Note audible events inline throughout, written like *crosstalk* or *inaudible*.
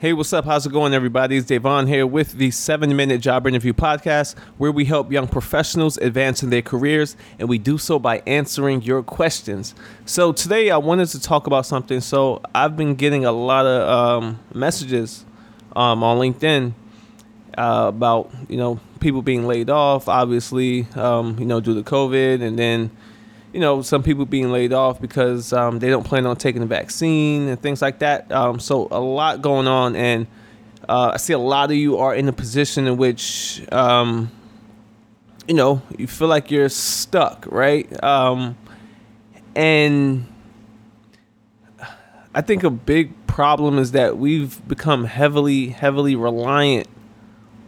Hey, what's up? How's it going, everybody? It's Dayvon here with the seven minute job interview podcast, where we help young professionals advance in their careers, and we do so by answering your questions. So, today I wanted to talk about something. So, I've been getting a lot of um, messages um, on LinkedIn uh, about, you know, people being laid off, obviously, um, you know, due to COVID, and then you know, some people being laid off because um, they don't plan on taking the vaccine and things like that. Um, so a lot going on, and uh, I see a lot of you are in a position in which, um, you know, you feel like you're stuck, right? Um, and I think a big problem is that we've become heavily, heavily reliant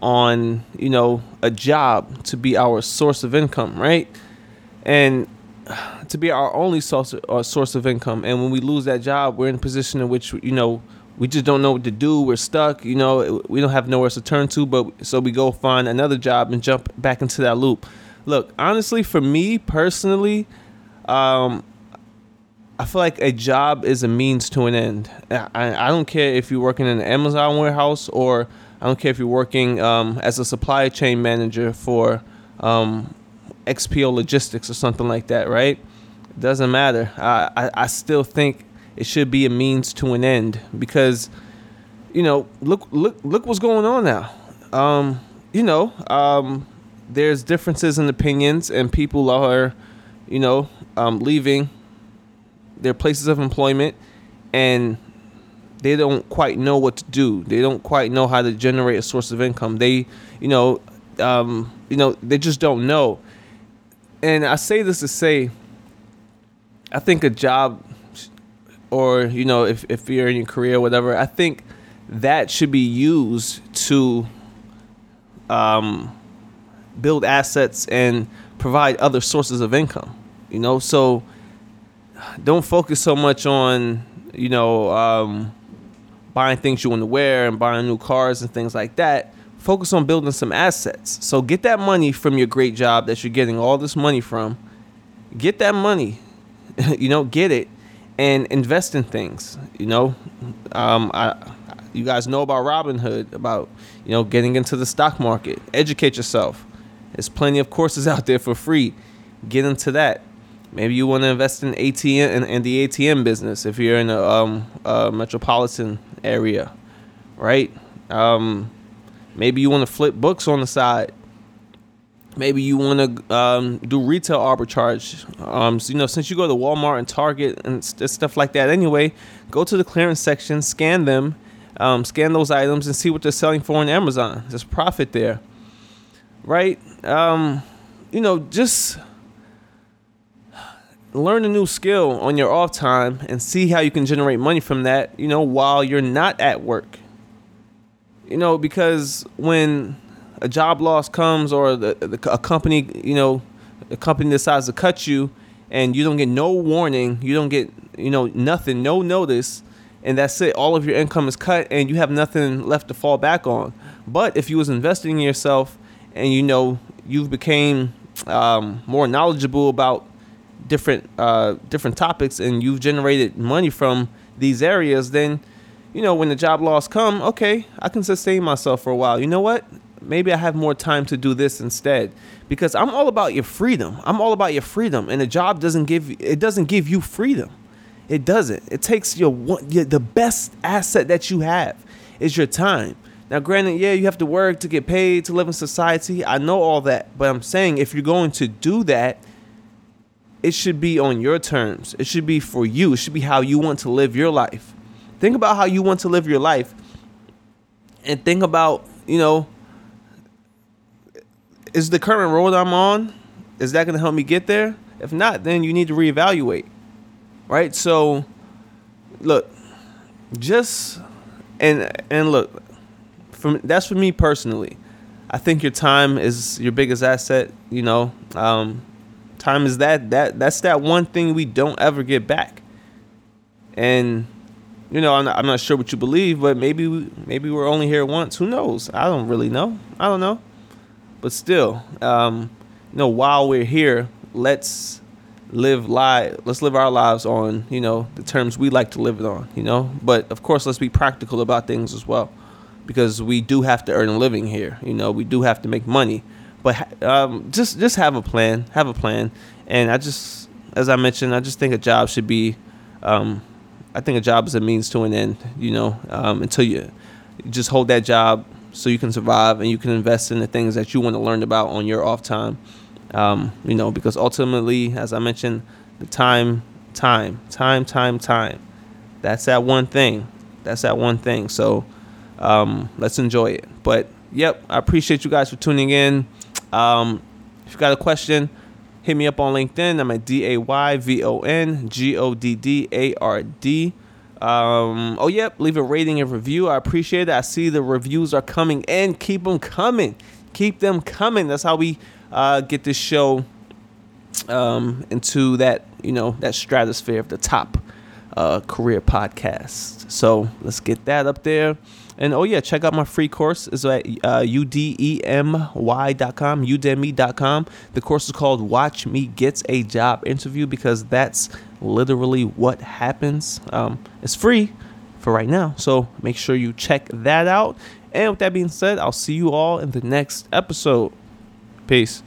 on, you know, a job to be our source of income, right? And to be our only source uh, source of income. And when we lose that job, we're in a position in which you know we just don't know what to do. We're stuck. You know, we don't have nowhere to turn to. But so we go find another job and jump back into that loop. Look, honestly, for me personally, um, I feel like a job is a means to an end. I, I don't care if you're working in an Amazon warehouse or I don't care if you're working um, as a supply chain manager for um, XPO Logistics or something like that, right? It doesn't matter. I, I, I still think it should be a means to an end because, you know, look look look what's going on now. Um, you know, um, there's differences in opinions and people are, you know, um, leaving their places of employment and they don't quite know what to do. They don't quite know how to generate a source of income. They, you know, um, you know, they just don't know and I say this to say, I think a job, or you know, if if you're in your career, or whatever, I think that should be used to um, build assets and provide other sources of income. You know, so don't focus so much on you know um, buying things you want to wear and buying new cars and things like that focus on building some assets. So get that money from your great job that you're getting all this money from. Get that money, *laughs* you know, get it, and invest in things. You know, um, I, you guys know about Robinhood, about you know getting into the stock market. Educate yourself. There's plenty of courses *laughs* out there for free. Get into that. Maybe you want to invest in ATM and the ATM business if you're in a, um, a metropolitan area, right? Um, Maybe you want to flip books on the side. Maybe you want to um, do retail arbitrage. Um, so, you know, since you go to Walmart and Target and stuff like that anyway, go to the clearance section, scan them, um, scan those items, and see what they're selling for on Amazon. There's profit there, right? Um, you know, just learn a new skill on your off time and see how you can generate money from that. You know, while you're not at work you know, because when a job loss comes or the, the, a company, you know, a company decides to cut you and you don't get no warning, you don't get, you know, nothing, no notice, and that's it. All of your income is cut and you have nothing left to fall back on. But if you was investing in yourself and you know you've became um, more knowledgeable about different uh, different topics and you've generated money from these areas, then you know, when the job loss come, okay, I can sustain myself for a while. You know what? Maybe I have more time to do this instead because I'm all about your freedom. I'm all about your freedom, and a job doesn't give it doesn't give you freedom. It doesn't. It takes your, your the best asset that you have is your time. Now, granted, yeah, you have to work to get paid to live in society. I know all that, but I'm saying if you're going to do that, it should be on your terms. It should be for you. It should be how you want to live your life. Think about how you want to live your life. And think about, you know, is the current road I'm on, is that going to help me get there? If not, then you need to reevaluate. Right? So look, just and and look, from that's for me personally. I think your time is your biggest asset, you know. Um, time is that that that's that one thing we don't ever get back. And you know, I'm not, I'm not sure what you believe, but maybe maybe we're only here once. Who knows? I don't really know. I don't know. But still, um, you know, while we're here, let's live live let's live our lives on you know the terms we like to live it on you know but of course let's be practical about things as well because we do have to earn a living here you know we do have to make money but um, just just have a plan have a plan and i just as i mentioned i just think a job should be um, i think a job is a means to an end you know um, until you, just hold that job so you can survive and you can invest in the things that you want to learn about on your off time um, you know, because ultimately, as I mentioned, the time, time, time, time, time. That's that one thing. That's that one thing. So um, let's enjoy it. But yep, I appreciate you guys for tuning in. Um, if you got a question, hit me up on LinkedIn. I'm at D A Y V O N G O D D A R D. Um, oh, yep, leave a rating and review. I appreciate it. I see the reviews are coming in. Keep them coming. Keep them coming. That's how we uh, get this show um, into that you know that stratosphere of the top uh, career podcast. So let's get that up there. And oh yeah, check out my free course. It's at uh, udemy.com, udemy.com. The course is called Watch Me Gets a Job Interview because that's literally what happens. Um, it's free for right now. So make sure you check that out. And with that being said, I'll see you all in the next episode. Peace.